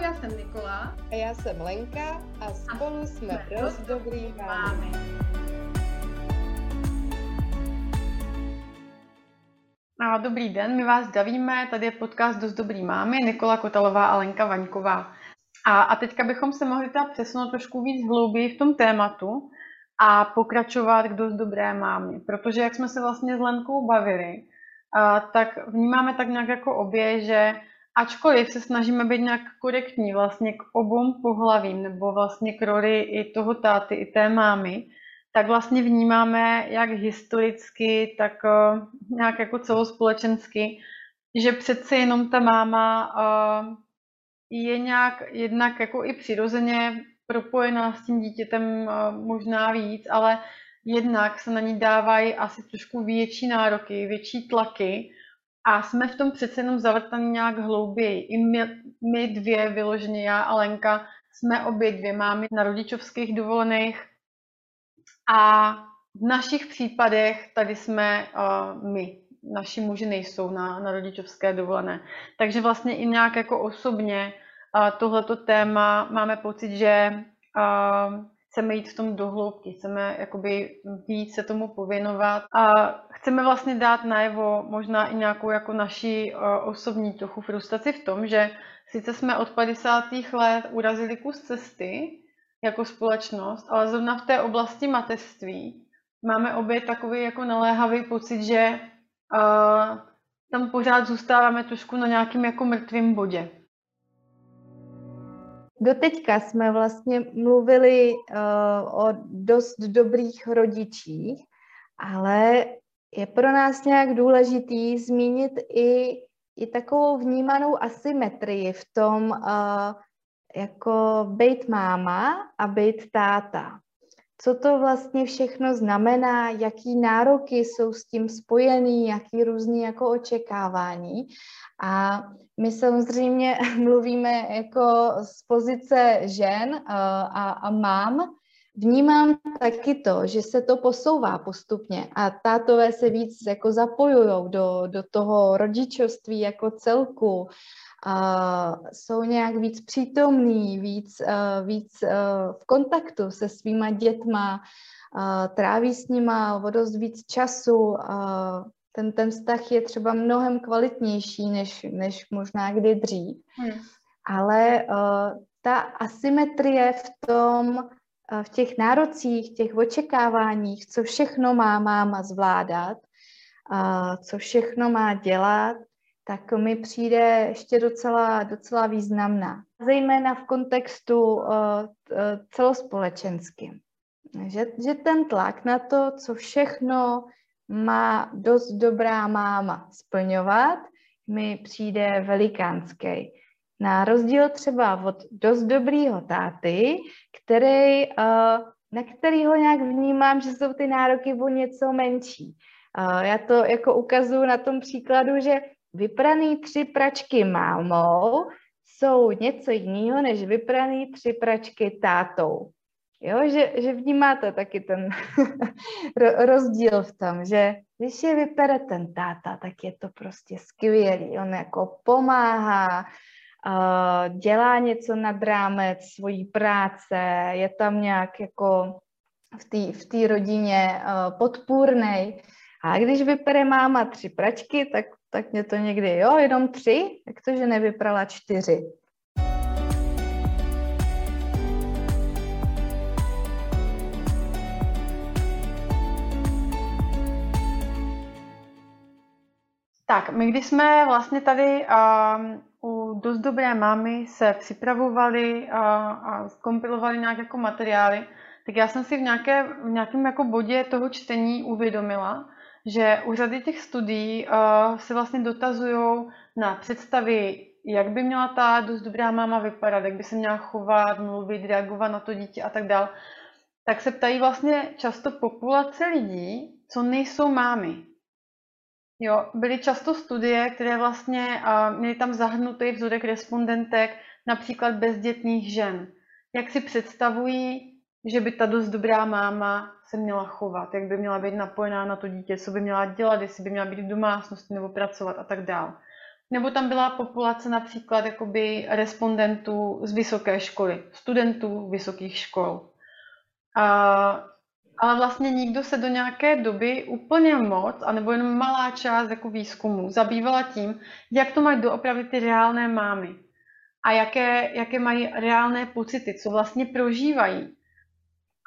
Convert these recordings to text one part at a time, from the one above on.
Ahoj, já jsem Nikola. A já jsem Lenka a spolu a jsme dost dobrý mámy. A dobrý den, my vás zdravíme, tady je podcast Dost dobrý mámy, Nikola Kotalová a Lenka Vaňková. A, a teďka bychom se mohli teda přesunout trošku víc hlouběji v tom tématu a pokračovat k dost dobré mámě. Protože jak jsme se vlastně s Lenkou bavili, a, tak vnímáme tak nějak jako obě, že ačkoliv se snažíme být nějak korektní vlastně k obou pohlavím, nebo vlastně k roli i toho táty, i té mámy, tak vlastně vnímáme jak historicky, tak uh, nějak jako celospolečensky, že přece jenom ta máma uh, je nějak jednak jako i přirozeně propojená s tím dítětem uh, možná víc, ale jednak se na ní dávají asi trošku větší nároky, větší tlaky a jsme v tom přece jenom zavrtaní nějak hlouběji. I my, my dvě, vyloženě já a Lenka, jsme obě dvě máme na rodičovských dovolených a v našich případech tady jsme uh, my. Naši muži nejsou na, na rodičovské dovolené. Takže vlastně i nějak jako osobně uh, tohleto téma máme pocit, že uh, chceme jít v tom dohloubky, chceme jakoby víc se tomu pověnovat a chceme vlastně dát najevo možná i nějakou jako naší uh, osobní trochu frustraci v tom, že sice jsme od 50. let urazili kus cesty jako společnost, ale zrovna v té oblasti mateřství máme obě takový jako naléhavý pocit, že uh, tam pořád zůstáváme trošku na nějakém jako mrtvém bodě. Doteďka jsme vlastně mluvili uh, o dost dobrých rodičích, ale je pro nás nějak důležitý zmínit i, i takovou vnímanou asymetrii v tom, uh, jako být máma a být táta. Co to vlastně všechno znamená, jaký nároky jsou s tím spojený, jaký různý jako očekávání. A my samozřejmě mluvíme jako z pozice žen eh, a, a mám. Vnímám taky to, že se to posouvá postupně a tátové se víc jako zapojují do, do toho rodičovství jako celku. A jsou nějak víc přítomní, víc, uh, víc uh, v kontaktu se svýma dětma, uh, tráví s nima o dost víc času. Uh, ten, ten vztah je třeba mnohem kvalitnější, než, než možná kdy dřív. Hmm. Ale uh, ta asymetrie v tom, uh, v těch nárocích, těch očekáváních, co všechno má máma zvládat, uh, co všechno má dělat, tak mi přijde ještě docela, docela významná. Zejména v kontextu uh, celospolečenským. Že, že ten tlak na to, co všechno má dost dobrá máma splňovat, mi přijde velikánský. Na rozdíl třeba od dost dobrýho táty, který, na kterýho nějak vnímám, že jsou ty nároky o něco menší. Já to jako ukazuju na tom příkladu, že vypraný tři pračky mámou jsou něco jiného, než vypraný tři pračky tátou. Jo, že, že vnímáte taky ten rozdíl v tom, že když je vypere ten táta, tak je to prostě skvělý. On jako pomáhá, dělá něco nad rámec svojí práce, je tam nějak jako v té v rodině podpůrnej. A když vypere máma tři pračky, tak, tak mě to někdy, jo, jenom tři, jak to, že nevyprala čtyři. Tak, my když jsme vlastně tady um, u dost dobré mámy se připravovali a, a zkompilovali nějak jako materiály, tak já jsem si v, nějaké, v nějakém jako bodě toho čtení uvědomila, že u řady těch studií uh, se vlastně dotazují na představy, jak by měla ta dost dobrá máma vypadat, jak by se měla chovat, mluvit, reagovat na to dítě a tak dále. Tak se ptají vlastně často populace lidí, co nejsou mámy. Jo, byly často studie, které vlastně uh, měly tam zahrnutý vzorek respondentek, například bezdětných žen. Jak si představují, že by ta dost dobrá máma se měla chovat, jak by měla být napojená na to dítě, co by měla dělat, jestli by měla být v domácnosti nebo pracovat a tak dále. nebo tam byla populace například jakoby respondentů z vysoké školy, studentů vysokých škol. A, ale vlastně nikdo se do nějaké doby úplně moc, anebo jen malá část jako výzkumu zabývala tím, jak to mají doopravdy ty reálné mámy a jaké, jaké mají reálné pocity, co vlastně prožívají.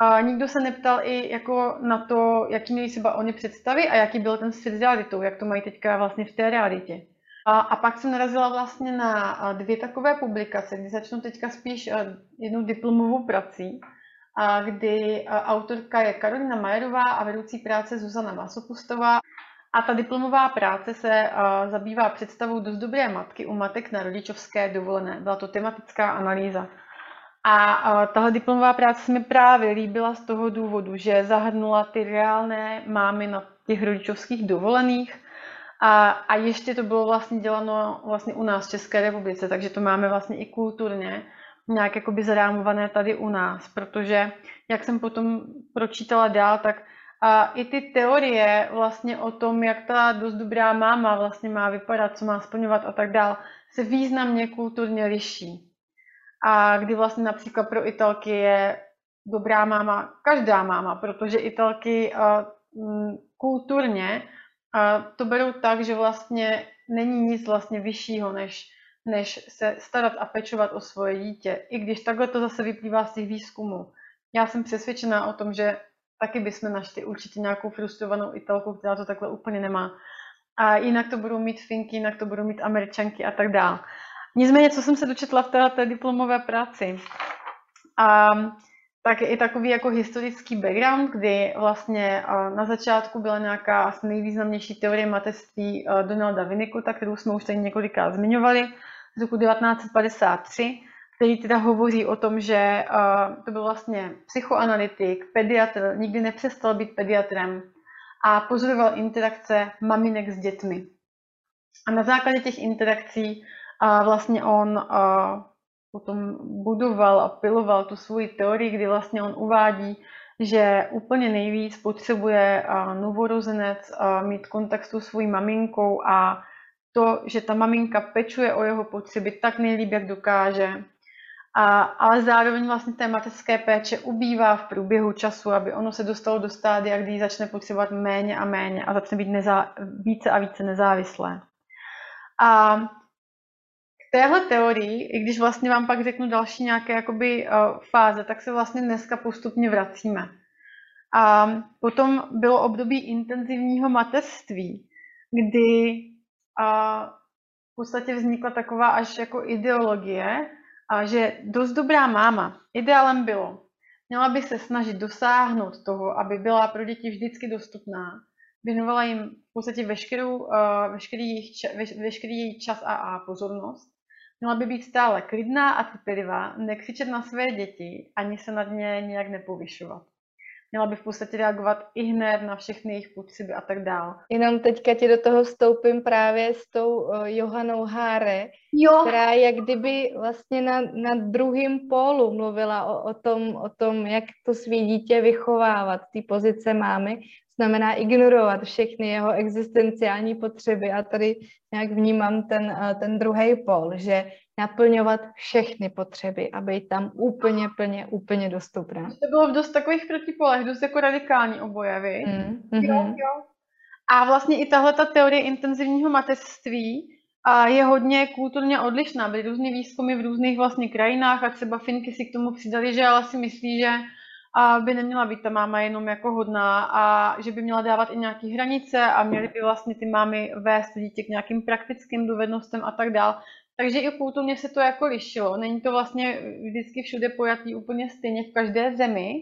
A nikdo se neptal i jako na to, jaký měli třeba oni představy a jaký byl ten svět s realitou, jak to mají teďka vlastně v té realitě. A, a pak jsem narazila vlastně na dvě takové publikace, kdy začnu teďka spíš jednou diplomovou prací, a kdy autorka je Karolina Majerová a vedoucí práce Zuzana Masopustová. A ta diplomová práce se zabývá představou dost dobré matky u matek na rodičovské dovolené. Byla to tematická analýza. A tahle diplomová práce se mi právě líbila z toho důvodu, že zahrnula ty reálné mámy na těch rodičovských dovolených, a, a ještě to bylo vlastně děláno vlastně u nás v České republice, takže to máme vlastně i kulturně nějak jakoby zarámované tady u nás, protože jak jsem potom pročítala dál, tak a i ty teorie vlastně o tom, jak ta dost dobrá máma vlastně má vypadat, co má splňovat a tak dál, se významně kulturně liší. A kdy vlastně například pro Italky je dobrá máma každá máma, protože Italky uh, kulturně a to berou tak, že vlastně není nic vlastně vyššího, než, než se starat a pečovat o svoje dítě. I když takhle to zase vyplývá z těch výzkumů. Já jsem přesvědčená o tom, že taky bychom našli určitě nějakou frustrovanou Italku, která to takhle úplně nemá. A jinak to budou mít Finky, jinak to budou mít Američanky a tak dále. Nicméně, co jsem se dočetla v té diplomové práci, a tak i takový jako historický background, kdy vlastně na začátku byla nějaká asi nejvýznamnější teorie mateřství Donalda Winnicota, kterou jsme už tady několikrát zmiňovali, z roku 1953, který teda hovoří o tom, že to byl vlastně psychoanalytik, pediatr, nikdy nepřestal být pediatrem a pozoroval interakce maminek s dětmi. A na základě těch interakcí vlastně on potom budoval a piloval tu svoji teorii, kdy vlastně on uvádí, že úplně nejvíc potřebuje novorozenec mít kontakt s tou svojí maminkou a to, že ta maminka pečuje o jeho potřeby tak nejlíp, jak dokáže. A, ale zároveň vlastně té mateřské péče ubývá v průběhu času, aby ono se dostalo do stádia, kdy začne potřebovat méně a méně a začne být více a více nezávislé. A téhle teorii, i když vlastně vám pak řeknu další nějaké jakoby, uh, fáze, tak se vlastně dneska postupně vracíme. A potom bylo období intenzivního mateřství, kdy uh, v podstatě vznikla taková až jako ideologie, a že dost dobrá máma, ideálem bylo, měla by se snažit dosáhnout toho, aby byla pro děti vždycky dostupná, věnovala jim v podstatě veškerou, uh, veškerý, jejich, veškerý její čas a, a pozornost Měla by být stále klidná a trpělivá, nekřičet na své děti, ani se nad ně nějak nepovyšovat. Měla by v podstatě reagovat i hned na všechny jejich potřeby a tak dále. Jenom teďka ti do toho vstoupím právě s tou uh, Johanou Háre, jo. která jak kdyby vlastně na, na druhém pólu mluvila o, o, tom, o tom, jak to svý dítě vychovávat, ty pozice mámy, znamená ignorovat všechny jeho existenciální potřeby a tady nějak vnímám ten, eh, ten druhý pol, že naplňovat všechny potřeby a být tam úplně, plně, úplně dostupná. To bylo v dost takových protipolech, dost jako radikální oboje, vy? Mm, mm-hmm. Jo, jo. A vlastně i tahle ta teorie intenzivního mateřství a je hodně kulturně odlišná. Byly různé výzkumy v různých vlastně krajinách a třeba Finky si k tomu přidali, že ale si myslí, že by neměla být ta máma jenom jako hodná a že by měla dávat i nějaké hranice a měly by vlastně ty mámy vést dítě k nějakým praktickým dovednostem a tak dál. Takže i kulturně se to jako lišilo. Není to vlastně vždycky všude pojatý úplně stejně v každé zemi.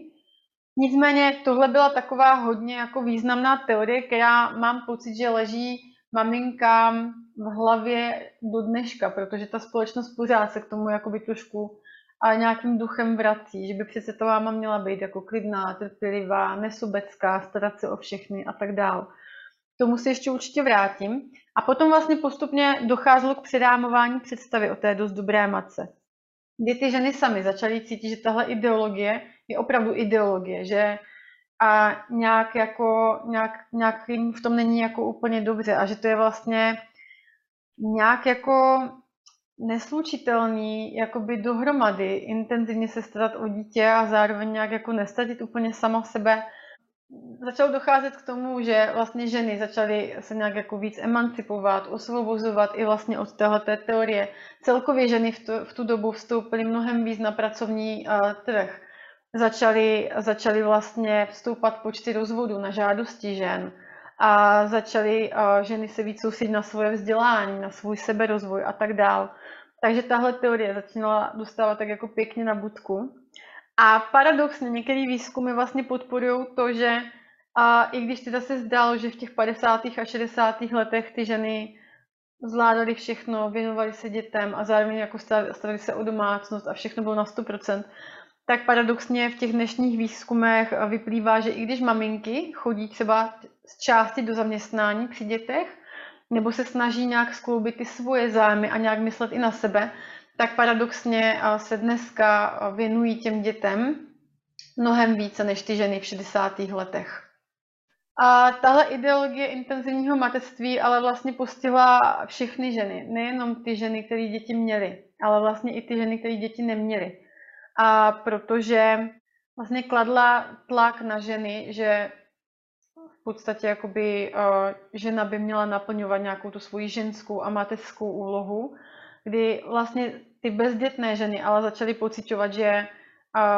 Nicméně tohle byla taková hodně jako významná teorie, která mám pocit, že leží maminkám v hlavě do dneška, protože ta společnost pořád se k tomu jakoby trošku a nějakým duchem vrací, že by přece to máma měla být jako klidná, trpělivá, nesobecká, starat se o všechny a tak dál. Tomu se ještě určitě vrátím. A potom vlastně postupně docházelo k předámování představy o té dost dobré matce. Kdy ty ženy sami začaly cítit, že tahle ideologie je opravdu ideologie, že a nějak jako, nějak, nějak jim v tom není jako úplně dobře a že to je vlastně nějak jako neslučitelný jakoby dohromady, intenzivně se starat o dítě a zároveň nějak jako nestatit úplně sama sebe. Začalo docházet k tomu, že vlastně ženy začaly se nějak jako víc emancipovat, osvobozovat i vlastně od téhleté teorie. Celkově ženy v tu, v tu dobu vstoupily mnohem víc na pracovní uh, trh. Začaly, začaly vlastně vstoupat počty rozvodů na žádosti žen a začaly uh, ženy se víc soustředit na svoje vzdělání, na svůj seberozvoj a tak dál. Takže tahle teorie začínala dostávat tak jako pěkně na budku. A paradoxně některé výzkumy vlastně podporují to, že a i když teda se zdálo, že v těch 50. a 60. letech ty ženy zvládaly všechno, věnovaly se dětem a zároveň jako starali se o domácnost a všechno bylo na 100%, tak paradoxně v těch dnešních výzkumech vyplývá, že i když maminky chodí třeba z části do zaměstnání při dětech, nebo se snaží nějak skloubit ty svoje zájmy a nějak myslet i na sebe, tak paradoxně se dneska věnují těm dětem mnohem více než ty ženy v 60. letech. A tahle ideologie intenzivního mateřství ale vlastně postihla všechny ženy, nejenom ty ženy, které děti měly, ale vlastně i ty ženy, které děti neměly. A protože vlastně kladla tlak na ženy, že v podstatě jakoby uh, žena by měla naplňovat nějakou tu svoji ženskou a mateřskou úlohu, kdy vlastně ty bezdětné ženy ale začaly pocitovat, že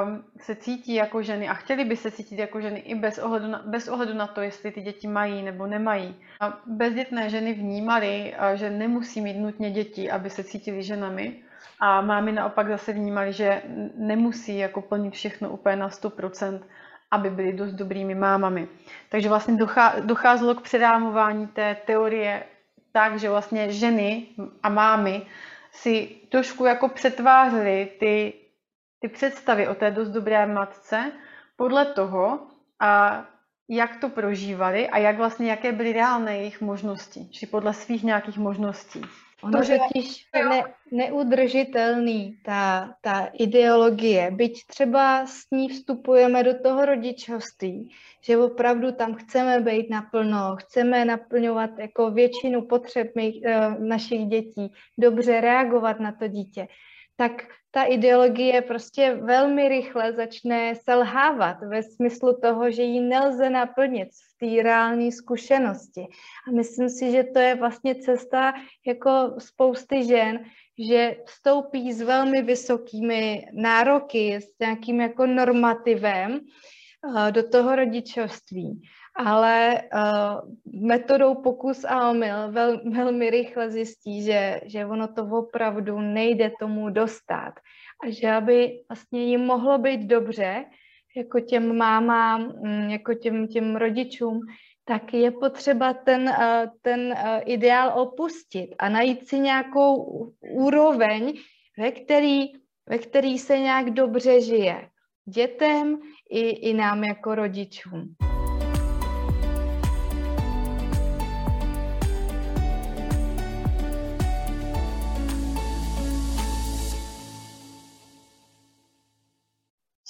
um, se cítí jako ženy a chtěli by se cítit jako ženy i bez ohledu, na, bez ohledu na to, jestli ty děti mají nebo nemají. A bezdětné ženy vnímaly, uh, že nemusí mít nutně děti, aby se cítili ženami. A mámy naopak zase vnímali, že nemusí jako plnit všechno úplně na 100%, aby byly dost dobrými mámami. Takže vlastně docházelo k předámování té teorie tak, že vlastně ženy a mámy si trošku jako přetvářely ty, ty představy o té dost dobré matce podle toho, a jak to prožívali a jak vlastně, jaké byly reálné jejich možnosti, či podle svých nějakých možností. Ono to, totiž ne, neudržitelný, ta, ta ideologie, byť třeba s ní vstupujeme do toho rodičovství, že opravdu tam chceme být naplno, chceme naplňovat jako většinu potřeb mých, eh, našich dětí, dobře reagovat na to dítě, tak ta ideologie prostě velmi rychle začne selhávat ve smyslu toho, že ji nelze naplnit v té reální zkušenosti. A myslím si, že to je vlastně cesta jako spousty žen, že vstoupí s velmi vysokými nároky, s nějakým jako normativem eh, do toho rodičovství ale uh, metodou pokus a omyl vel, velmi rychle zjistí, že, že ono to opravdu nejde tomu dostat a že aby vlastně jim mohlo být dobře, jako těm mámám, mm, jako těm, těm rodičům, tak je potřeba ten, uh, ten uh, ideál opustit a najít si nějakou úroveň, ve který, ve který se nějak dobře žije dětem i, i nám jako rodičům.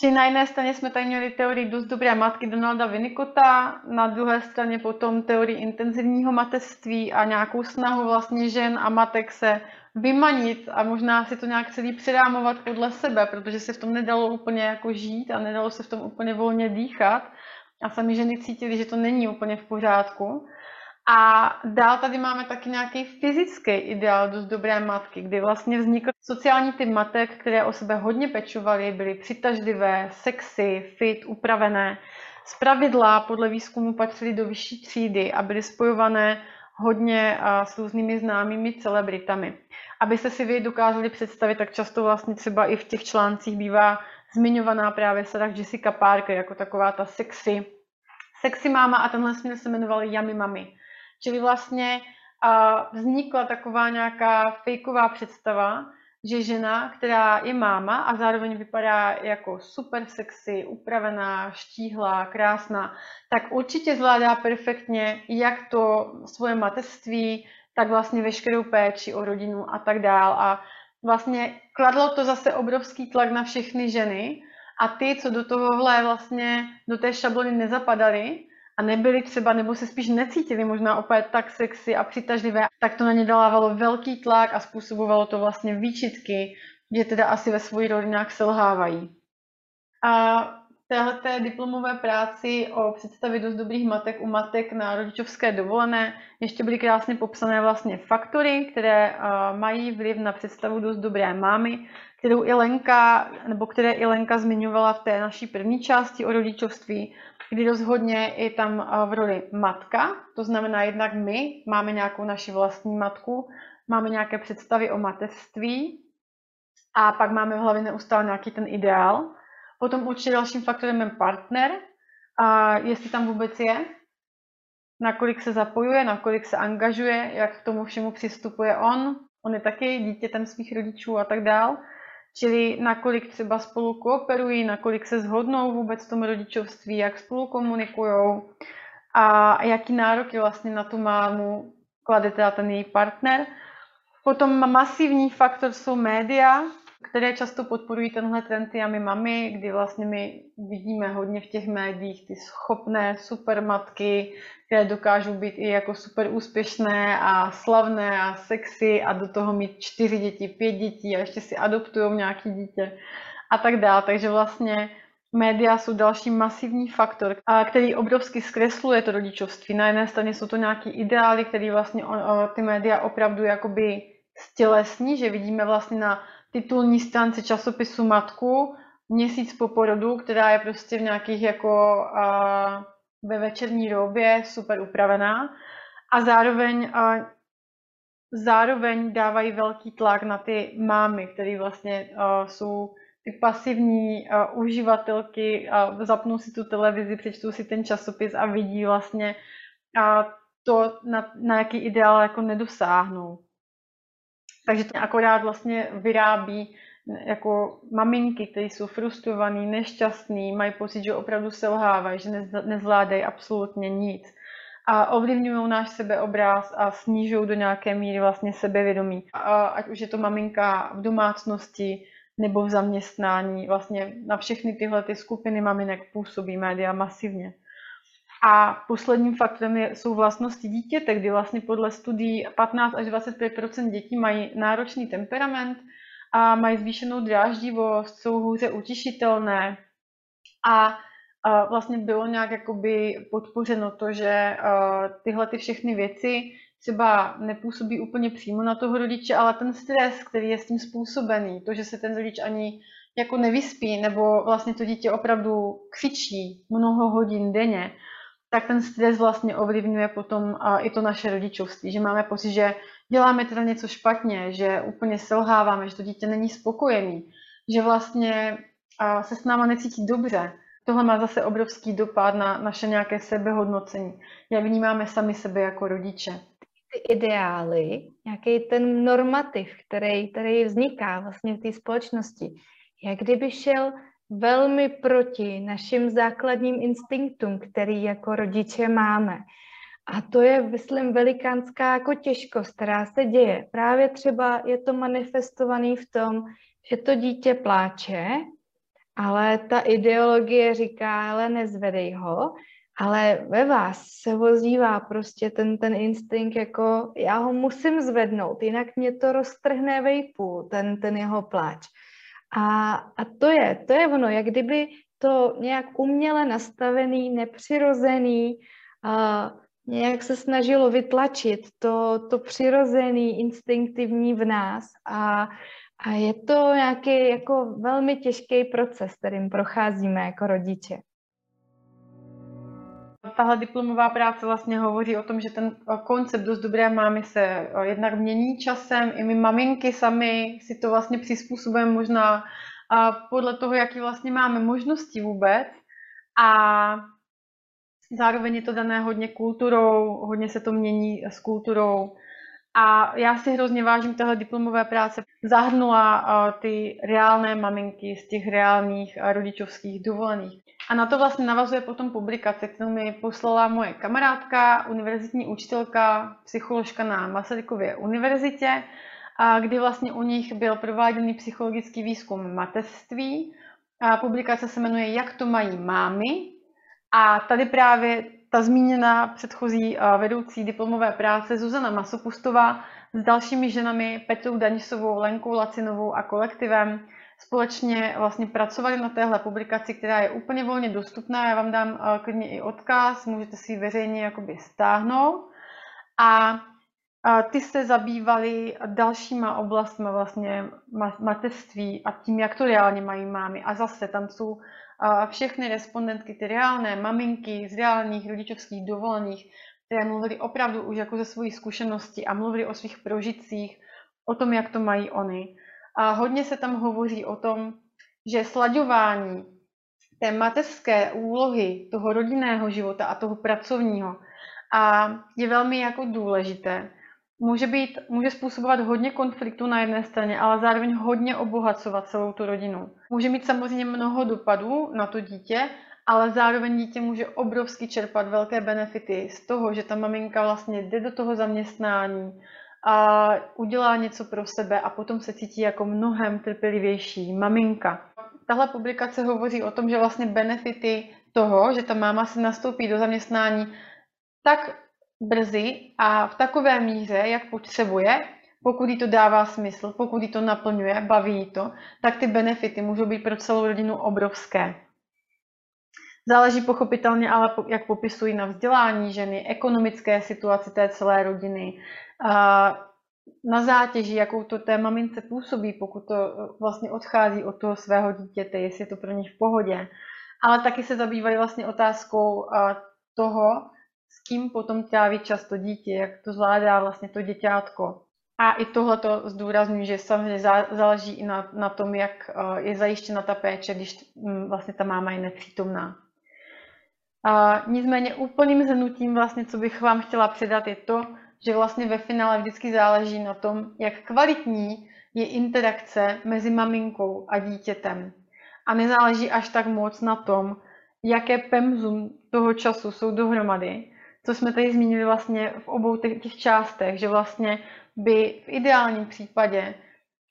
Či na jedné straně jsme tady měli teorii dost dobré matky Donalda Winnicota, na druhé straně potom teorii intenzivního mateřství a nějakou snahu vlastně žen a matek se vymanit a možná si to nějak celý přidámovat podle sebe, protože se v tom nedalo úplně jako žít a nedalo se v tom úplně volně dýchat. A sami ženy cítili, že to není úplně v pořádku. A dál tady máme taky nějaký fyzický ideál dost dobré matky, kdy vlastně vznikl sociální typ matek, které o sebe hodně pečovaly, byly přitažlivé, sexy, fit, upravené. Z pravidla podle výzkumu patřily do vyšší třídy a byly spojované hodně s různými známými celebritami. Abyste si vy dokázali představit, tak často vlastně třeba i v těch článcích bývá zmiňovaná právě Sarah Jessica Parker jako taková ta sexy, sexy máma a tenhle směr se jmenoval Yummy Mami. Čili vlastně vznikla taková nějaká fejková představa, že žena, která je máma a zároveň vypadá jako super sexy, upravená, štíhlá, krásná, tak určitě zvládá perfektně jak to svoje mateřství, tak vlastně veškerou péči o rodinu a tak dál. A vlastně kladlo to zase obrovský tlak na všechny ženy a ty, co do tohohle vlastně, do té šablony nezapadaly, a nebyli třeba, nebo se spíš necítili možná opět tak sexy a přitažlivé, tak to na ně dávalo velký tlak a způsobovalo to vlastně výčitky, že teda asi ve svých rodinách selhávají. A téhleté diplomové práci o představě dost dobrých matek u matek na rodičovské dovolené ještě byly krásně popsané vlastně faktory, které mají vliv na představu dost dobré mámy, kterou i Lenka, nebo které i Lenka zmiňovala v té naší první části o rodičovství, kdy rozhodně i tam v roli matka, to znamená jednak my máme nějakou naši vlastní matku, máme nějaké představy o mateřství a pak máme v hlavě neustále nějaký ten ideál. Potom určitě dalším faktorem je partner, a jestli tam vůbec je, nakolik se zapojuje, nakolik se angažuje, jak k tomu všemu přistupuje on. On je taky dítětem svých rodičů a tak dál. Čili nakolik třeba spolu kooperují, nakolik se zhodnou vůbec v tom rodičovství, jak spolu komunikují a jaký nároky vlastně na tu mámu klade teda ten její partner. Potom masivní faktor jsou média, které často podporují tenhle trend a my mami, kdy vlastně my vidíme hodně v těch médiích ty schopné supermatky, které dokážou být i jako super úspěšné a slavné a sexy a do toho mít čtyři děti, pět dětí a ještě si adoptují nějaký dítě a tak dále. Takže vlastně média jsou další masivní faktor, který obrovsky zkresluje to rodičovství. Na jedné straně jsou to nějaký ideály, které vlastně ty média opravdu jakoby stělesní, že vidíme vlastně na titulní stránce časopisu Matku měsíc po porodu, která je prostě v nějakých jako a, ve večerní robě super upravená a zároveň a, zároveň dávají velký tlak na ty mámy, které vlastně a, jsou ty pasivní a, uživatelky a zapnou si tu televizi, přečtou si ten časopis a vidí vlastně a, to, na, na jaký ideál jako nedosáhnou. Takže to akorát vlastně vyrábí jako maminky, které jsou frustrovaný, nešťastný, mají pocit, že opravdu selhávají, že nezvládají absolutně nic a ovlivňují náš sebeobraz a snižují do nějaké míry vlastně sebevědomí. A ať už je to maminka v domácnosti nebo v zaměstnání, vlastně na všechny tyhle ty skupiny maminek působí média masivně. A posledním faktorem je, jsou vlastnosti dítěte, kdy vlastně podle studií 15 až 25 dětí mají náročný temperament a mají zvýšenou dráždivost, jsou hůře utišitelné. A a vlastně bylo nějak jakoby podpořeno to, že tyhle ty všechny věci třeba nepůsobí úplně přímo na toho rodiče, ale ten stres, který je s tím způsobený, to, že se ten rodič ani jako nevyspí, nebo vlastně to dítě opravdu křičí mnoho hodin denně, tak ten stres vlastně ovlivňuje potom i to naše rodičovství, že máme pocit, že děláme teda něco špatně, že úplně selháváme, že to dítě není spokojený, že vlastně se s náma necítí dobře. Tohle má zase obrovský dopad na naše nějaké sebehodnocení. Jak vnímáme sami sebe jako rodiče. Ty ideály, nějaký ten normativ, který, který vzniká vlastně v té společnosti, jak kdyby šel velmi proti našim základním instinktům, který jako rodiče máme. A to je, myslím, velikánská jako těžkost, která se děje. Právě třeba je to manifestovaný v tom, že to dítě pláče, ale ta ideologie říká, ale nezvedej ho, ale ve vás se vozívá prostě ten, ten instinkt, jako já ho musím zvednout, jinak mě to roztrhne vejpůl, ten, ten jeho pláč. A, a to je, to je ono, jak kdyby to nějak uměle nastavený, nepřirozený, uh, nějak se snažilo vytlačit to, to přirozený, instinktivní v nás. A, a je to nějaký jako velmi těžký proces, kterým procházíme jako rodiče tahle diplomová práce vlastně hovoří o tom, že ten koncept dost dobré mámy se jednak mění časem. I my maminky sami si to vlastně přizpůsobujeme možná podle toho, jaký vlastně máme možnosti vůbec. A zároveň je to dané hodně kulturou, hodně se to mění s kulturou. A já si hrozně vážím téhle diplomové práce. Zahrnula ty reálné maminky z těch reálných rodičovských dovolených. A na to vlastně navazuje potom publikace, kterou mi poslala moje kamarádka, univerzitní učitelka, psycholožka na Masarykově univerzitě, a kdy vlastně u nich byl prováděný psychologický výzkum mateřství. A publikace se jmenuje Jak to mají mámy. A tady právě ta zmíněná předchozí vedoucí diplomové práce Zuzana Masopustová s dalšími ženami Petrou Danisovou, Lenkou Lacinovou a kolektivem společně vlastně pracovali na téhle publikaci, která je úplně volně dostupná. Já vám dám klidně i odkaz, můžete si ji veřejně jakoby stáhnout. A ty se zabývaly dalšíma oblastmi vlastně mateřství a tím, jak to reálně mají mámy. A zase tam jsou všechny respondentky, ty reálné maminky z reálných rodičovských dovolených, které mluvili opravdu už jako ze svojí zkušenosti a mluvili o svých prožitcích, o tom, jak to mají oni. A hodně se tam hovoří o tom, že slaďování té mateřské úlohy toho rodinného života a toho pracovního a je velmi jako důležité. Může, být, může způsobovat hodně konfliktu na jedné straně, ale zároveň hodně obohacovat celou tu rodinu. Může mít samozřejmě mnoho dopadů na to dítě, ale zároveň dítě může obrovsky čerpat velké benefity z toho, že ta maminka vlastně jde do toho zaměstnání a udělá něco pro sebe a potom se cítí jako mnohem trpělivější maminka. Tahle publikace hovoří o tom, že vlastně benefity toho, že ta máma se nastoupí do zaměstnání tak brzy a v takové míře, jak potřebuje, pokud jí to dává smysl, pokud jí to naplňuje, baví jí to, tak ty benefity můžou být pro celou rodinu obrovské. Záleží pochopitelně ale, jak popisují na vzdělání ženy, ekonomické situaci té celé rodiny, na zátěži, jakou to té mamince působí, pokud to e, vlastně odchází od toho svého dítěte, jestli je to pro ní v pohodě. Ale taky se zabývají vlastně otázkou toho, s kým potom tráví často dítě, jak to zvládá vlastně to děťátko. A i tohle to zdůraznuju, že samozřejmě záleží i na, na tom, jak e, je zajištěna ta péče, když vlastně ta máma je nepřítomná. A nicméně úplným zhrnutím vlastně, co bych vám chtěla předat, je to, že vlastně ve finále vždycky záleží na tom, jak kvalitní je interakce mezi maminkou a dítětem. A nezáleží až tak moc na tom, jaké pemzum toho času jsou dohromady, co jsme tady zmínili vlastně v obou těch částech, že vlastně by v ideálním případě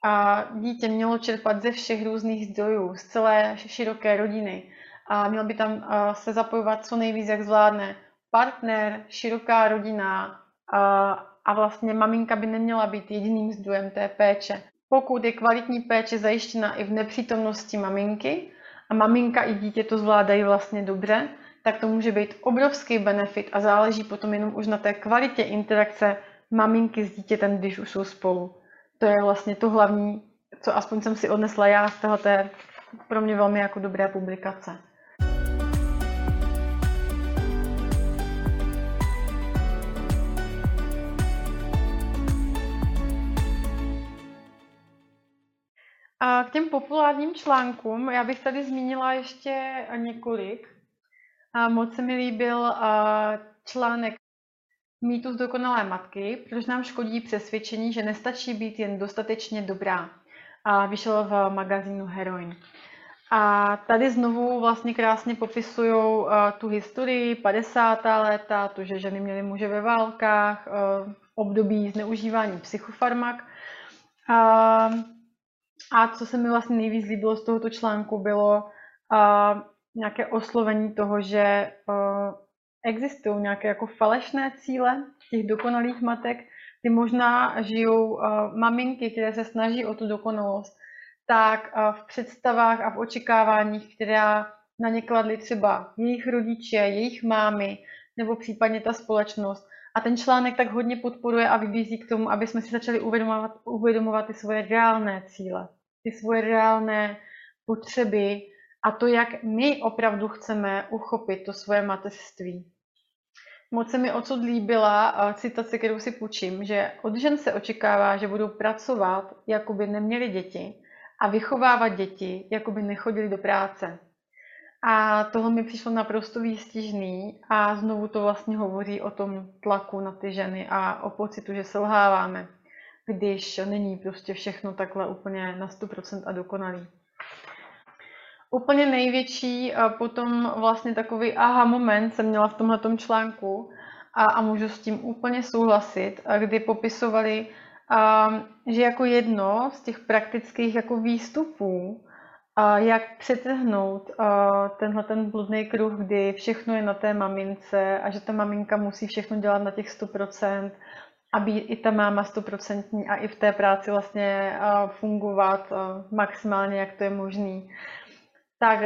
a dítě mělo čerpat ze všech různých zdrojů, z celé široké rodiny, a měl by tam se zapojovat co nejvíc, jak zvládne partner, široká rodina a, vlastně maminka by neměla být jediným zdrojem té péče. Pokud je kvalitní péče zajištěna i v nepřítomnosti maminky a maminka i dítě to zvládají vlastně dobře, tak to může být obrovský benefit a záleží potom jenom už na té kvalitě interakce maminky s dítětem, když už jsou spolu. To je vlastně to hlavní, co aspoň jsem si odnesla já z tohoto pro mě velmi jako dobré publikace. A k těm populárním článkům, já bych tady zmínila ještě několik. A moc se mi líbil článek Mýtus dokonalé matky, proč nám škodí přesvědčení, že nestačí být jen dostatečně dobrá. A vyšel v magazínu Heroin. A tady znovu vlastně krásně popisují tu historii 50. léta, to, že ženy měly muže ve válkách, období zneužívání psychofarmak. A a co se mi vlastně nejvíc líbilo z tohoto článku, bylo uh, nějaké oslovení toho, že uh, existují nějaké jako falešné cíle těch dokonalých matek, ty možná žijou uh, maminky, které se snaží o tu dokonalost, tak uh, v představách a v očekáváních, která na ně kladly třeba jejich rodiče, jejich mámy, nebo případně ta společnost. A ten článek tak hodně podporuje a vybízí k tomu, aby jsme si začali uvědomovat, uvědomovat ty svoje reálné cíle ty svoje reálné potřeby a to, jak my opravdu chceme uchopit to svoje mateřství. Moc se mi odsud líbila citace, kterou si půjčím, že od žen se očekává, že budou pracovat, jako by neměli děti a vychovávat děti, jako by nechodili do práce. A tohle mi přišlo naprosto výstižný a znovu to vlastně hovoří o tom tlaku na ty ženy a o pocitu, že selháváme když není prostě všechno takhle úplně na 100% a dokonalý. Úplně největší potom vlastně takový aha moment jsem měla v tomhle článku a, a můžu s tím úplně souhlasit, kdy popisovali, a, že jako jedno z těch praktických jako výstupů a jak přetrhnout tenhle ten bludný kruh, kdy všechno je na té mamince a že ta maminka musí všechno dělat na těch 100% a být i ta máma stoprocentní a i v té práci vlastně fungovat maximálně, jak to je možný. Tak,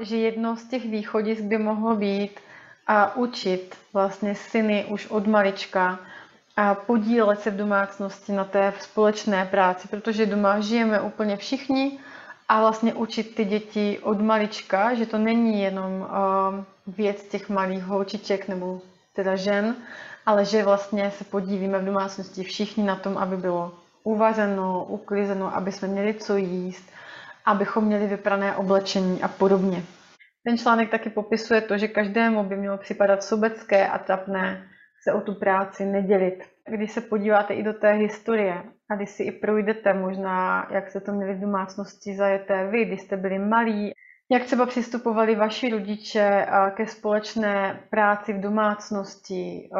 že jedno z těch východisk by mohlo být a učit vlastně syny už od malička a podílet se v domácnosti na té společné práci, protože doma žijeme úplně všichni a vlastně učit ty děti od malička, že to není jenom věc těch malých holčiček nebo teda žen, ale že vlastně se podílíme v domácnosti všichni na tom, aby bylo uvařeno, uklizeno, aby jsme měli co jíst, abychom měli vyprané oblečení a podobně. Ten článek taky popisuje to, že každému by mělo připadat sobecké a trapné se o tu práci nedělit. Když se podíváte i do té historie a když si i projdete možná, jak se to měli v domácnosti zajeté vy, když jste byli malí, jak třeba přistupovali vaši rodiče ke společné práci v domácnosti,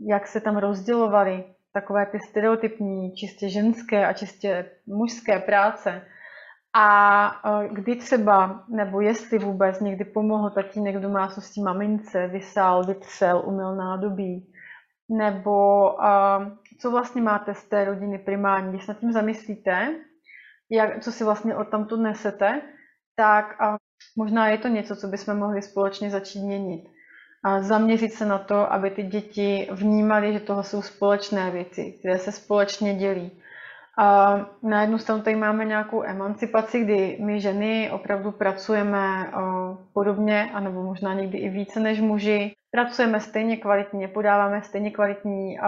jak se tam rozdělovali takové ty stereotypní, čistě ženské a čistě mužské práce, a kdy třeba, nebo jestli vůbec někdy pomohl tatínek v domácnosti mamince, vysál, vytřel, umyl nádobí, nebo co vlastně máte z té rodiny primární, když se nad tím zamyslíte, jak, co si vlastně od tamtu nesete, tak možná je to něco, co bychom mohli společně začít měnit. A zaměřit se na to, aby ty děti vnímaly, že tohle jsou společné věci, které se společně dělí a na jednu stranu tady máme nějakou emancipaci, kdy my ženy opravdu pracujeme podobně, anebo možná někdy i více než muži. Pracujeme stejně kvalitně, podáváme stejně kvalitní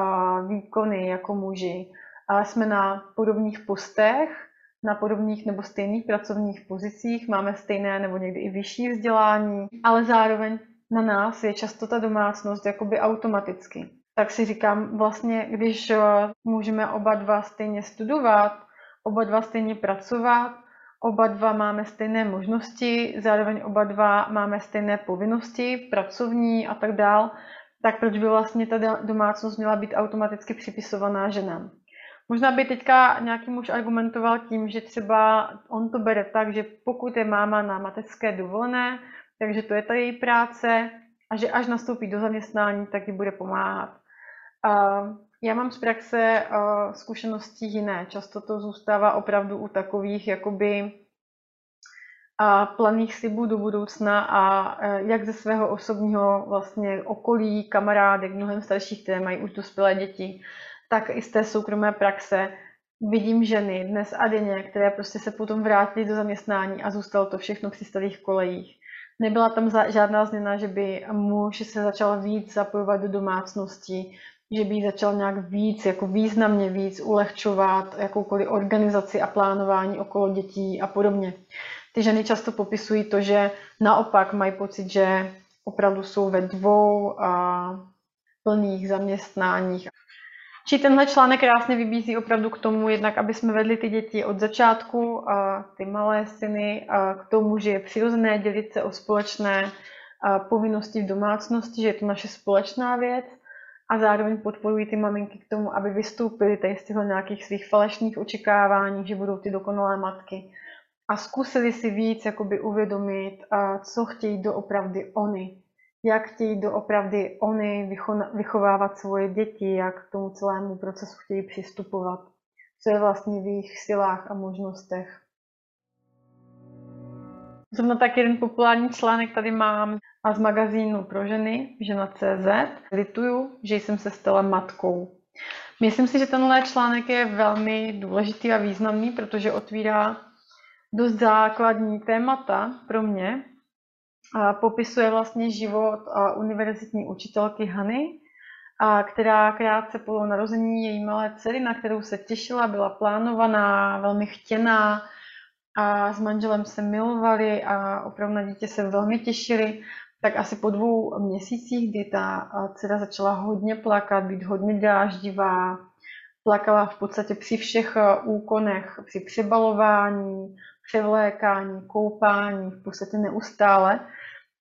výkony jako muži, ale jsme na podobných postech, na podobných nebo stejných pracovních pozicích, máme stejné nebo někdy i vyšší vzdělání, ale zároveň na nás je často ta domácnost jakoby automaticky tak si říkám, vlastně, když eh, můžeme oba dva stejně studovat, oba dva stejně pracovat, oba dva máme stejné možnosti, zároveň oba dva máme stejné povinnosti, pracovní a tak dál, tak proč by vlastně ta domácnost měla být automaticky připisovaná ženám? Možná by teďka nějaký muž argumentoval tím, že třeba on to bere tak, že pokud je máma na mateřské dovolené, takže to je ta její práce a že až nastoupí do zaměstnání, tak ji bude pomáhat. Já mám z praxe zkušenosti jiné. Často to zůstává opravdu u takových jakoby planých slibů do budoucna a jak ze svého osobního vlastně okolí, kamarádek, mnohem starších, které mají už dospělé děti, tak i z té soukromé praxe vidím ženy dnes a denně, které prostě se potom vrátily do zaměstnání a zůstalo to všechno při starých kolejích. Nebyla tam žádná změna, že by muž se začal víc zapojovat do domácnosti, že by začal nějak víc, jako významně víc ulehčovat jakoukoliv organizaci a plánování okolo dětí a podobně. Ty ženy často popisují to, že naopak mají pocit, že opravdu jsou ve dvou a plných zaměstnáních. Či tenhle článek krásně vybízí opravdu k tomu, jednak aby jsme vedli ty děti od začátku, ty malé syny, k tomu, že je přirozené dělit se o společné povinnosti v domácnosti, že je to naše společná věc. A zároveň podporují ty maminky k tomu, aby vystoupily tady z těchto nějakých svých falešných očekávání, že budou ty dokonalé matky. A zkusili si víc jakoby uvědomit, co chtějí doopravdy oni, jak chtějí doopravdy oni vychovávat svoje děti, jak k tomu celému procesu chtějí přistupovat, co je vlastně v jejich silách a možnostech. Zrovna tak jeden populární článek tady mám a z magazínu pro ženy, žena.cz. Lituju, že jsem se stala matkou. Myslím si, že tenhle článek je velmi důležitý a významný, protože otvírá dost základní témata pro mě. A popisuje vlastně život univerzitní učitelky Hany, a která krátce po narození její malé dcery, na kterou se těšila, byla plánovaná, velmi chtěná, a s manželem se milovali a opravdu na dítě se velmi těšili, tak asi po dvou měsících, kdy ta dcera začala hodně plakat, být hodně dráždivá, plakala v podstatě při všech úkonech, při přebalování, převlékání, koupání, v podstatě neustále,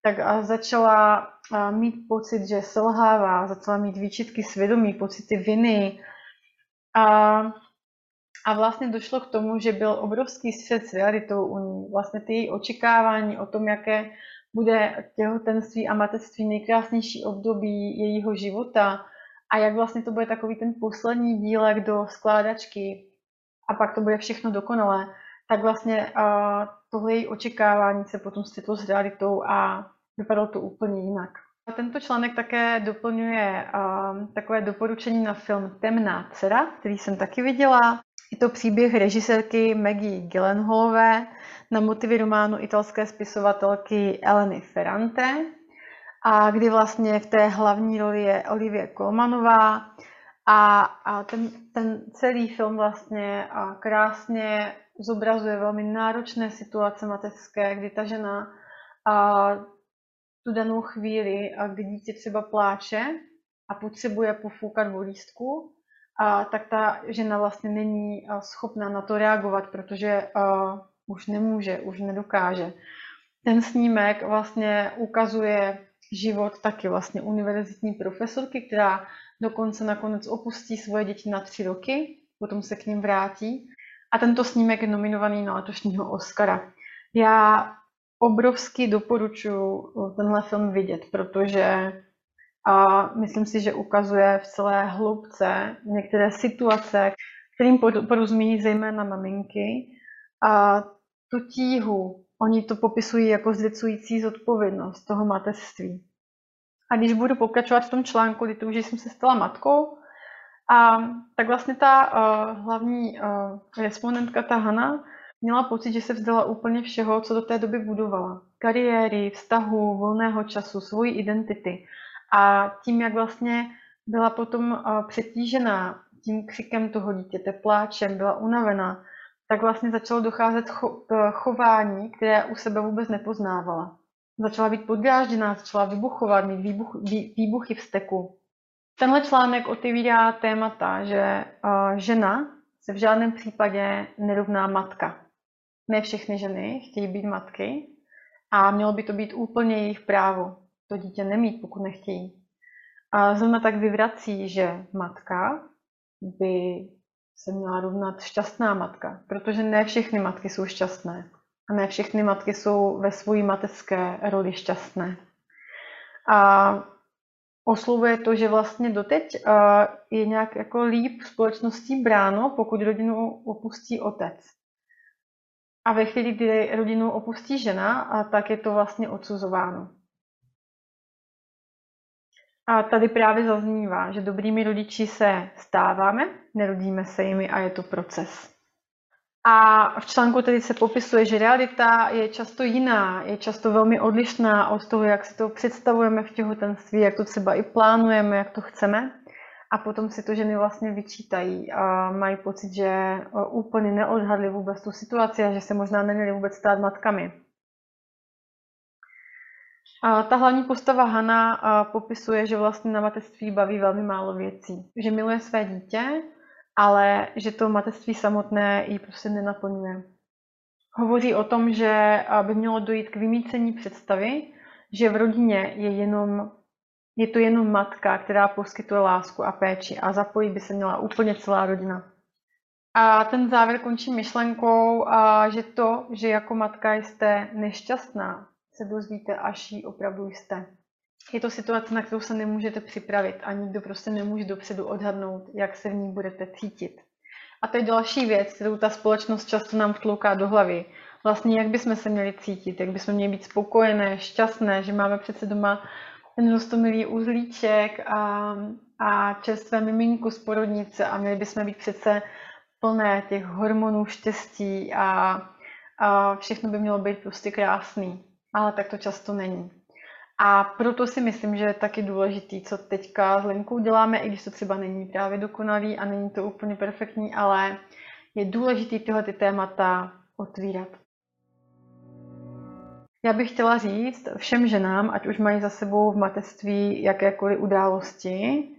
tak začala mít pocit, že selhává, začala mít výčitky svědomí, pocity viny a A vlastně došlo k tomu, že byl obrovský střed s realitou u ní. Vlastně ty její očekávání o tom, jaké bude těhotenství a mateřství nejkrásnější období jejího života a jak vlastně to bude takový ten poslední dílek do skládačky a pak to bude všechno dokonalé, tak vlastně uh, tohle její očekávání se potom střetlo s realitou a vypadalo to úplně jinak. A tento článek také doplňuje takové doporučení na film Temná dcera, který jsem taky viděla. Je to příběh režisérky Maggie Gyllenhaalové na motivy románu italské spisovatelky Eleny Ferrante, a kdy vlastně v té hlavní roli je Olivia Colmanová a, a ten, ten celý film vlastně a krásně zobrazuje velmi náročné situace mateřské, kdy ta žena a, tu danou chvíli, a kdy dítě třeba pláče a potřebuje pofoukat vodístku, a tak ta žena vlastně není schopná na to reagovat, protože a, už nemůže, už nedokáže. Ten snímek vlastně ukazuje život taky vlastně univerzitní profesorky, která dokonce nakonec opustí svoje děti na tři roky, potom se k ním vrátí. A tento snímek je nominovaný na letošního Oscara. Já obrovsky doporučuji tenhle film vidět, protože a myslím si, že ukazuje v celé hloubce některé situace, kterým porozumí zejména maminky. A tu tíhu, oni to popisují jako zlicující zodpovědnost toho mateřství. A když budu pokračovat v tom článku, už jsem se stala matkou, a tak vlastně ta uh, hlavní uh, respondentka, ta Hana, měla pocit, že se vzdala úplně všeho, co do té doby budovala. Kariéry, vztahu, volného času, svoji identity. A tím, jak vlastně byla potom uh, přetížená tím křikem toho dítěte, pláčem, byla unavená, tak vlastně začalo docházet cho- k chování, které u sebe vůbec nepoznávala. Začala být podrážděná, začala vybuchovat, mít výbuch, vý, výbuchy v steku. Tenhle článek otevírá témata, že uh, žena se v žádném případě nerovná matka. Ne všechny ženy chtějí být matky a mělo by to být úplně jejich právo to dítě nemít, pokud nechtějí. A zrovna tak vyvrací, že matka by se měla rovnat šťastná matka, protože ne všechny matky jsou šťastné a ne všechny matky jsou ve své mateřské roli šťastné. A oslovuje to, že vlastně doteď je nějak jako líp společností bráno, pokud rodinu opustí otec. A ve chvíli, kdy rodinu opustí žena, tak je to vlastně odsuzováno. A tady právě zaznívá, že dobrými rodiči se stáváme, nerodíme se jimi a je to proces. A v článku tedy se popisuje, že realita je často jiná, je často velmi odlišná od toho, jak si to představujeme v těhotenství, jak to třeba i plánujeme, jak to chceme. A potom si to ženy vlastně vyčítají a mají pocit, že úplně neodhadli vůbec tu situaci a že se možná neměli vůbec stát matkami. A ta hlavní postava Hana popisuje, že vlastně na mateřství baví velmi málo věcí. Že miluje své dítě, ale že to mateřství samotné ji prostě nenaplňuje. Hovoří o tom, že by mělo dojít k vymícení představy, že v rodině je, jenom, je to jenom matka, která poskytuje lásku a péči a zapojí by se měla úplně celá rodina. A ten závěr končí myšlenkou, že to, že jako matka jste nešťastná, se dozvíte, až jí opravdu jste. Je to situace, na kterou se nemůžete připravit a nikdo prostě nemůže dopředu odhadnout, jak se v ní budete cítit. A to je další věc, kterou ta společnost často nám vtlouká do hlavy. Vlastně, jak bychom se měli cítit, jak bychom měli být spokojené, šťastné, že máme přece doma ten rostomilý uzlíček a, a čerstvé miminku z porodnice a měli bychom být přece plné těch hormonů štěstí a, a všechno by mělo být prostě krásný ale tak to často není. A proto si myslím, že je taky důležitý, co teďka s Lenkou děláme, i když to třeba není právě dokonalý a není to úplně perfektní, ale je důležitý tyhle ty témata otvírat. Já bych chtěla říct všem ženám, ať už mají za sebou v mateřství jakékoliv události,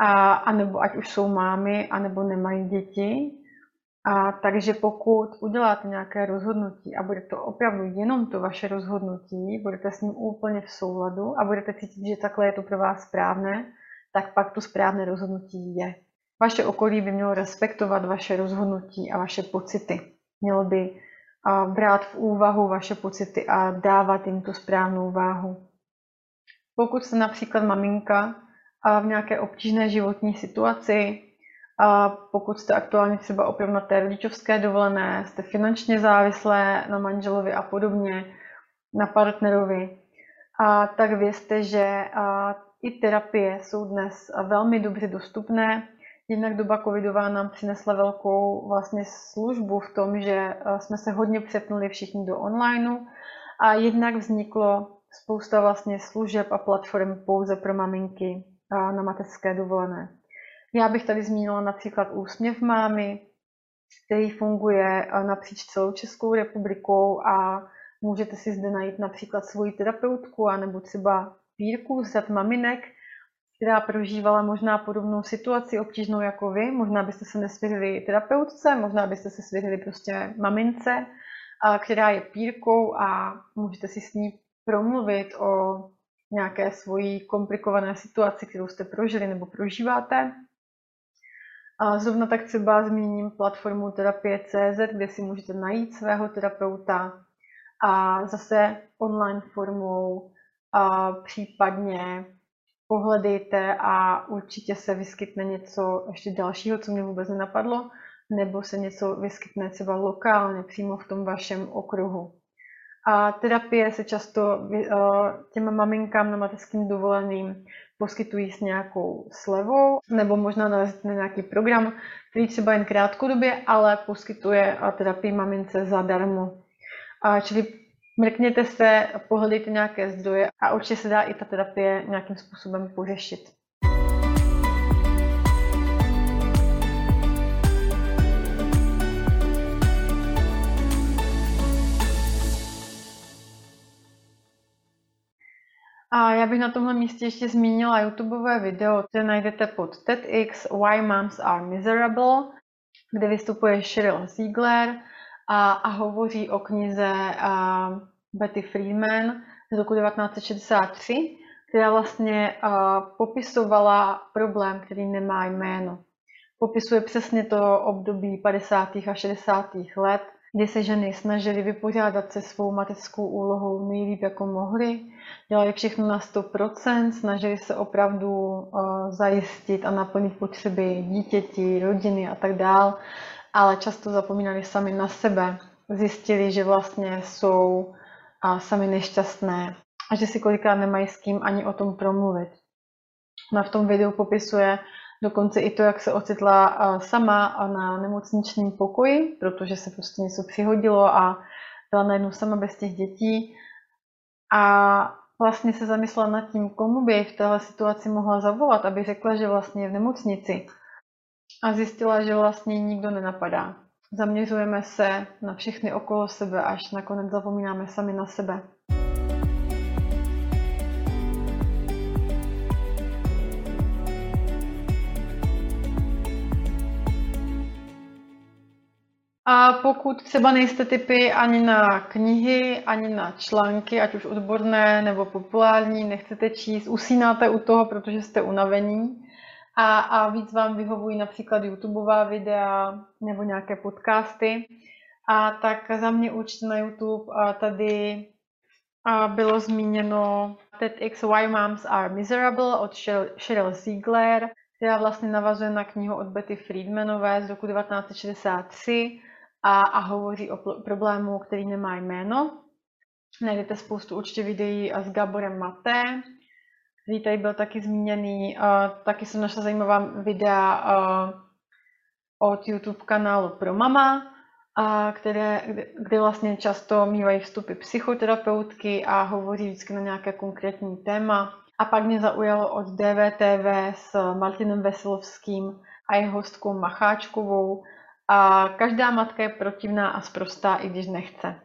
a, anebo ať už jsou mámy, anebo nemají děti, a takže pokud uděláte nějaké rozhodnutí a bude to opravdu jenom to vaše rozhodnutí, budete s ním úplně v souladu a budete cítit, že takhle je to pro vás správné, tak pak to správné rozhodnutí je. Vaše okolí by mělo respektovat vaše rozhodnutí a vaše pocity. Mělo by brát v úvahu vaše pocity a dávat jim tu správnou váhu. Pokud jste například maminka a v nějaké obtížné životní situaci, a pokud jste aktuálně třeba opravdu na té rodičovské dovolené, jste finančně závislé na manželovi a podobně, na partnerovi, a tak vězte, že i terapie jsou dnes velmi dobře dostupné. Jednak doba covidová nám přinesla velkou vlastně službu v tom, že jsme se hodně přepnuli všichni do onlineu a jednak vzniklo spousta vlastně služeb a platform pouze pro maminky na mateřské dovolené. Já bych tady zmínila například úsměv mámy, který funguje napříč celou Českou republikou a můžete si zde najít například svoji terapeutku anebo třeba pírku z řad maminek, která prožívala možná podobnou situaci obtížnou jako vy. Možná byste se nesvěřili terapeutce, možná byste se svěřili prostě mamince, která je pírkou a můžete si s ní promluvit o nějaké svojí komplikované situaci, kterou jste prožili nebo prožíváte. Zrovna tak třeba zmíním platformu terapie.cz, kde si můžete najít svého terapeuta a zase online formou a případně pohledejte a určitě se vyskytne něco ještě dalšího, co mě vůbec nenapadlo, nebo se něco vyskytne třeba lokálně přímo v tom vašem okruhu. A terapie se často těm maminkám na mateřským dovoleným poskytují s nějakou slevou, nebo možná na nějaký program, který třeba jen krátkodobě, ale poskytuje terapii mamince zadarmo. A čili mrkněte se, pohledejte nějaké zdroje a určitě se dá i ta terapie nějakým způsobem pořešit. A já bych na tomhle místě ještě zmínila YouTubeové video, které najdete pod TEDx Why Moms Are Miserable, kde vystupuje Sheryl Ziegler a, a hovoří o knize a, Betty Friedman z roku 1963, která vlastně a, popisovala problém, který nemá jméno. Popisuje přesně to období 50. a 60. let, kdy se ženy snažily vypořádat se svou mateřskou úlohou nejlíp, jako mohly. Dělali všechno na 100%, snažili se opravdu uh, zajistit a naplnit potřeby dítěti, rodiny a tak dále, ale často zapomínali sami na sebe. Zjistili, že vlastně jsou uh, sami nešťastné a že si kolikrát nemají s kým ani o tom promluvit. Ona v tom videu popisuje Dokonce i to, jak se ocitla sama na nemocničním pokoji, protože se prostě něco přihodilo a byla najednou sama bez těch dětí. A vlastně se zamyslela nad tím, komu by v téhle situaci mohla zavolat, aby řekla, že vlastně je v nemocnici. A zjistila, že vlastně nikdo nenapadá. Zaměřujeme se na všechny okolo sebe, až nakonec zapomínáme sami na sebe. A pokud třeba nejste typy ani na knihy, ani na články, ať už odborné nebo populární, nechcete číst, usínáte u toho, protože jste unavení. A, a víc vám vyhovují například YouTubeová videa nebo nějaké podcasty, a tak za mě určitě na YouTube a tady a bylo zmíněno TEDx Why Moms Are Miserable od Sheryl Ziegler, která vlastně navazuje na knihu od Betty Friedmanové z roku 1963 a, a hovoří o problému, který nemá jméno. Najdete spoustu určitě videí s Gaborem Maté, který tady byl taky zmíněný. Taky jsem našla zajímavá videa od YouTube kanálu Pro Mama, které, kde vlastně často mývají vstupy psychoterapeutky a hovoří vždycky na nějaké konkrétní téma. A pak mě zaujalo od DVTV s Martinem Veselovským a jeho hostkou Macháčkovou, a každá matka je protivná a sprostá, i když nechce.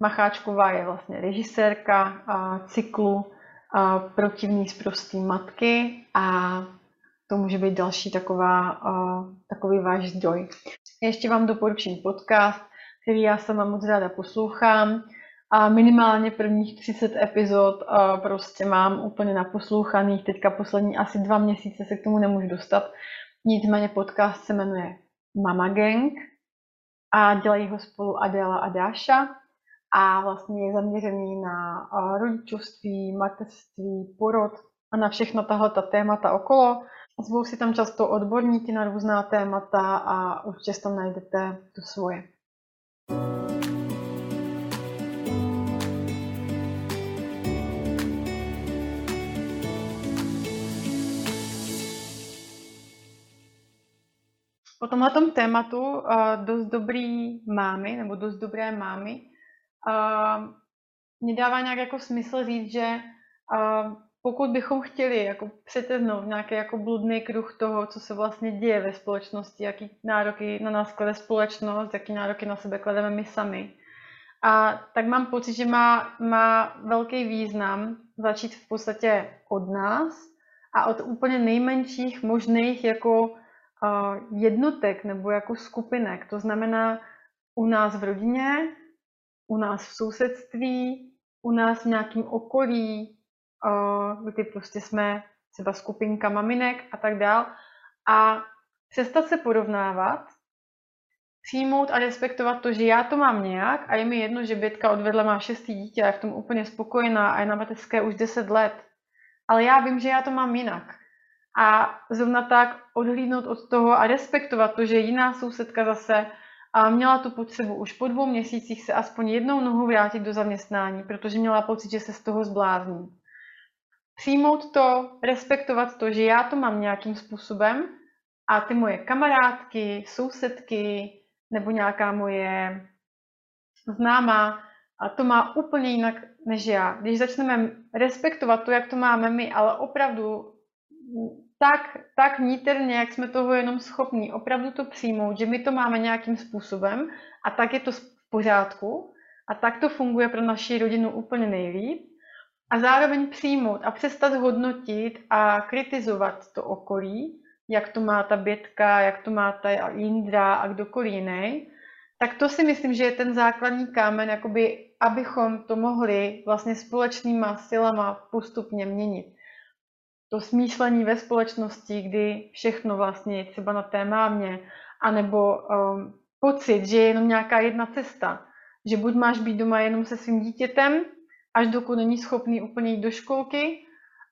Macháčková je vlastně režisérka cyklu a protivný sprostý matky a to může být další taková, takový váš zdroj. Ještě vám doporučím podcast, který já sama moc ráda poslouchám a minimálně prvních 30 epizod prostě mám úplně naposlouchaných. Teďka poslední asi dva měsíce se k tomu nemůžu dostat, Nicméně podcast se jmenuje Mama Gang a dělají ho spolu Adela a Dáša a vlastně je zaměřený na rodičovství, mateřství, porod a na všechno tahle ta témata okolo. Zvou si tam často odborníky na různá témata a určitě tam najdete to svoje. Tomhle tématu uh, dost dobrý mámy, nebo dost dobré mámy, uh, mě dává nějak jako smysl říct, že uh, pokud bychom chtěli jako přeteznout nějaký jako bludný kruh toho, co se vlastně děje ve společnosti, jaký nároky na nás klade společnost, jaký nároky na sebe klademe my sami, a tak mám pocit, že má, má velký význam začít v podstatě od nás a od úplně nejmenších možných jako jednotek nebo jako skupinek. To znamená u nás v rodině, u nás v sousedství, u nás v nějakém okolí, kdy prostě jsme třeba skupinka maminek a tak dál. A přestat se porovnávat, přijmout a respektovat to, že já to mám nějak a je mi jedno, že Bětka odvedla má šestý dítě a je v tom úplně spokojená a je na mateřské už deset let. Ale já vím, že já to mám jinak. A zrovna tak odhlídnout od toho a respektovat to, že jiná sousedka zase a měla tu potřebu už po dvou měsících se aspoň jednou nohu vrátit do zaměstnání, protože měla pocit, že se z toho zblázní. Přijmout to, respektovat to, že já to mám nějakým způsobem a ty moje kamarádky, sousedky nebo nějaká moje známá a to má úplně jinak než já. Když začneme respektovat to, jak to máme my, ale opravdu tak, tak níterně, jak jsme toho jenom schopní opravdu to přijmout, že my to máme nějakým způsobem a tak je to v pořádku a tak to funguje pro naši rodinu úplně nejlíp. A zároveň přijmout a přestat hodnotit a kritizovat to okolí, jak to má ta Bětka, jak to má ta Jindra a kdokoliv jiný, tak to si myslím, že je ten základní kámen, jakoby, abychom to mohli vlastně společnýma silama postupně měnit to smýšlení ve společnosti, kdy všechno vlastně je třeba na té mámě, anebo um, pocit, že je jenom nějaká jedna cesta. Že buď máš být doma jenom se svým dítětem, až dokud není schopný úplně jít do školky,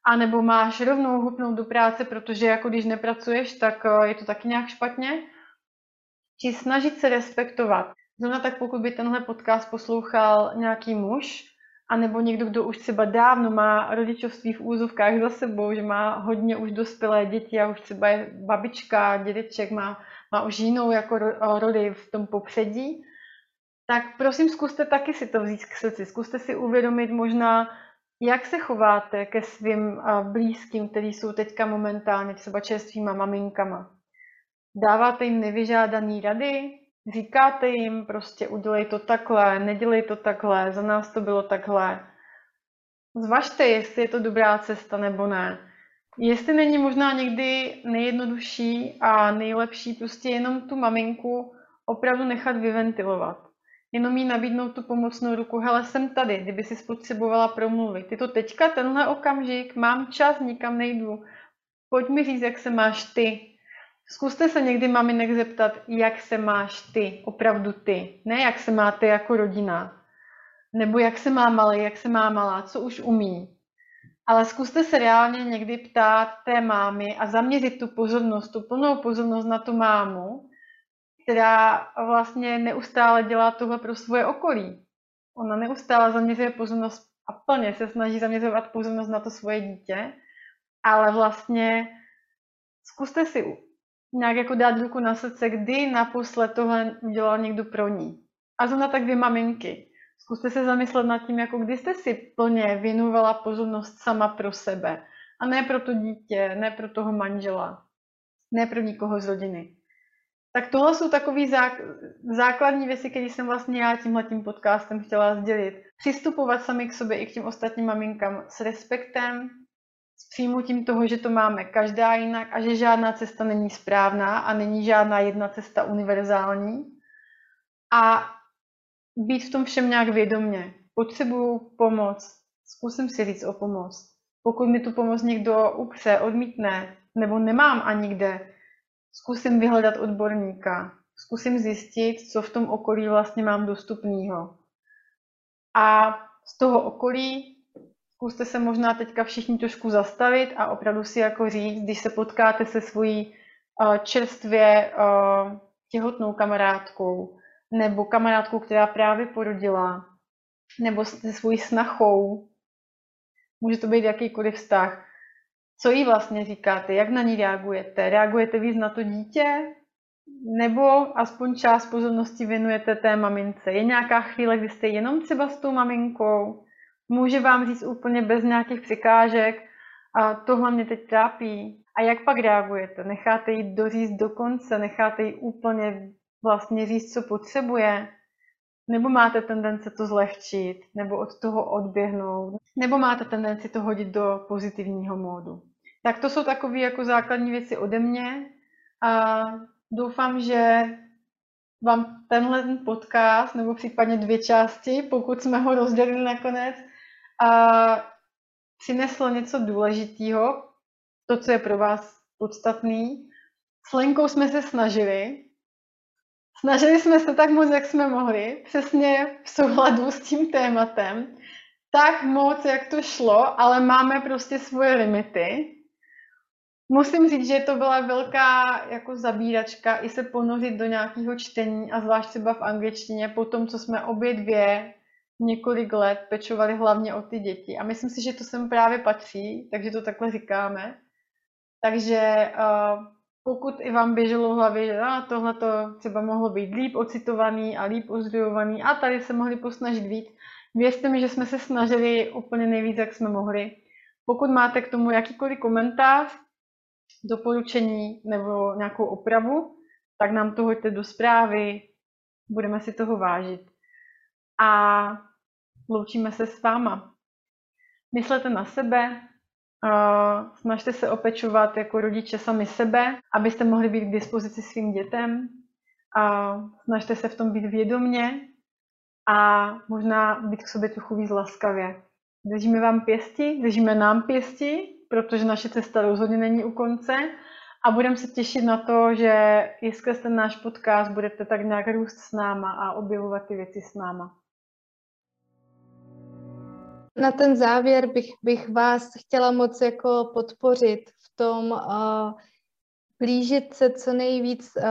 anebo máš rovnou hupnout do práce, protože jako když nepracuješ, tak uh, je to taky nějak špatně. Či snažit se respektovat. Zrovna tak pokud by tenhle podcast poslouchal nějaký muž, a nebo někdo, kdo už třeba dávno má rodičovství v úzovkách za sebou, že má hodně už dospělé děti a už třeba je babička, dědeček, má, má už jinou jako roli v tom popředí, tak prosím zkuste taky si to vzít k srdci. Zkuste si uvědomit možná, jak se chováte ke svým blízkým, kteří jsou teďka momentálně třeba čerstvýma maminkama. Dáváte jim nevyžádaný rady, Říkáte jim prostě udělej to takhle, nedělej to takhle, za nás to bylo takhle. Zvažte, jestli je to dobrá cesta nebo ne. Jestli není možná někdy nejjednodušší a nejlepší prostě jenom tu maminku opravdu nechat vyventilovat. Jenom jí nabídnout tu pomocnou ruku, hele, jsem tady, kdyby si spotřebovala promluvit. Ty to teďka, tenhle okamžik, mám čas, nikam nejdu. Pojď mi říct, jak se máš ty. Zkuste se někdy maminek zeptat, jak se máš ty, opravdu ty. Ne jak se máte jako rodina. Nebo jak se má malý, jak se má malá, co už umí. Ale zkuste se reálně někdy ptát té mámy a zaměřit tu pozornost, tu plnou pozornost na tu mámu, která vlastně neustále dělá tohle pro svoje okolí. Ona neustále zaměřuje pozornost a plně se snaží zaměřovat pozornost na to svoje dítě, ale vlastně zkuste si nějak jako dát ruku na srdce, kdy naposled tohle udělal někdo pro ní. A zrovna tak vy maminky. Zkuste se zamyslet nad tím, jako kdy jste si plně věnovala pozornost sama pro sebe. A ne pro to dítě, ne pro toho manžela, ne pro nikoho z rodiny. Tak tohle jsou takové základní věci, které jsem vlastně já tímhle tím podcastem chtěla sdělit. Přistupovat sami k sobě i k těm ostatním maminkám s respektem, s přijmutím toho, že to máme každá jinak a že žádná cesta není správná a není žádná jedna cesta univerzální. A být v tom všem nějak vědomně. Potřebuju pomoc, zkusím si říct o pomoc. Pokud mi tu pomoc někdo upře, odmítne, nebo nemám ani kde, zkusím vyhledat odborníka, zkusím zjistit, co v tom okolí vlastně mám dostupného. A z toho okolí zkuste se možná teďka všichni trošku zastavit a opravdu si jako říct, když se potkáte se svojí uh, čerstvě uh, těhotnou kamarádkou nebo kamarádkou, která právě porodila, nebo se svojí snachou, může to být jakýkoliv vztah, co jí vlastně říkáte, jak na ní reagujete? Reagujete víc na to dítě? Nebo aspoň část pozornosti věnujete té mamince? Je nějaká chvíle, kdy jste jenom třeba s tou maminkou? Může vám říct úplně bez nějakých překážek, a tohle mě teď trápí. A jak pak reagujete? Necháte jí doříct do konce? Necháte jí úplně vlastně říct, co potřebuje? Nebo máte tendenci to zlehčit? Nebo od toho odběhnout? Nebo máte tendenci to hodit do pozitivního módu? Tak to jsou takové jako základní věci ode mě. A doufám, že vám tenhle podcast, nebo případně dvě části, pokud jsme ho rozdělili nakonec, a přineslo něco důležitého, to, co je pro vás podstatný. S Lenkou jsme se snažili. Snažili jsme se tak moc, jak jsme mohli, přesně v souhladu s tím tématem. Tak moc, jak to šlo, ale máme prostě svoje limity. Musím říct, že to byla velká jako zabíračka i se ponořit do nějakého čtení a zvlášť třeba v angličtině po tom, co jsme obě dvě několik let pečovali hlavně o ty děti. A myslím si, že to sem právě patří, takže to takhle říkáme. Takže uh, pokud i vám běželo v hlavě, že tohle to třeba mohlo být líp ocitovaný a líp ozdrojovaný a tady se mohli posnažit víc, věřte mi, že jsme se snažili úplně nejvíc, jak jsme mohli. Pokud máte k tomu jakýkoliv komentář, doporučení nebo nějakou opravu, tak nám to hoďte do zprávy, budeme si toho vážit. A loučíme se s váma. Myslete na sebe, snažte se opečovat jako rodiče sami sebe, abyste mohli být k dispozici svým dětem. A snažte se v tom být vědomně a možná být k sobě trochu víc laskavě. Držíme vám pěsti, držíme nám pěsti, protože naše cesta rozhodně není u konce a budeme se těšit na to, že i skrz ten náš podcast budete tak nějak růst s náma a objevovat ty věci s náma. Na ten závěr bych, bych vás chtěla moc jako podpořit v tom uh, blížit se co nejvíc uh,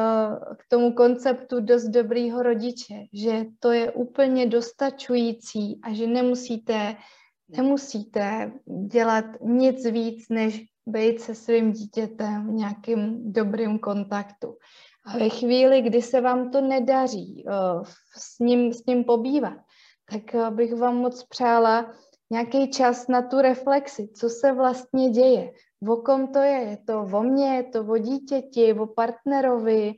k tomu konceptu dost dobrýho rodiče, že to je úplně dostačující a že nemusíte nemusíte dělat nic víc, než být se svým dítětem v nějakém dobrým kontaktu. A ve chvíli, kdy se vám to nedaří uh, s ním, s ním pobývat, tak bych vám moc přála nějaký čas na tu reflexi, co se vlastně děje, o kom to je, je to o mně, je to o dítěti, o partnerovi,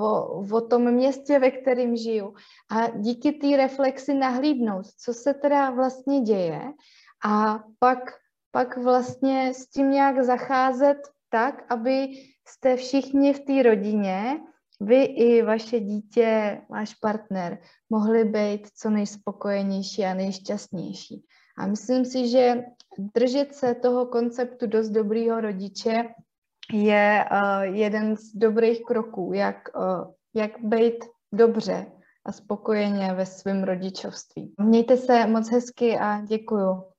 o, o tom městě, ve kterém žiju. A díky té reflexi nahlídnout, co se teda vlastně děje a pak, pak vlastně s tím nějak zacházet tak, aby jste všichni v té rodině, vy i vaše dítě, váš partner, mohli být co nejspokojenější a nejšťastnější. A myslím si, že držet se toho konceptu dost dobrýho rodiče je uh, jeden z dobrých kroků, jak, uh, jak být dobře a spokojeně ve svém rodičovství. Mějte se moc hezky a děkuju.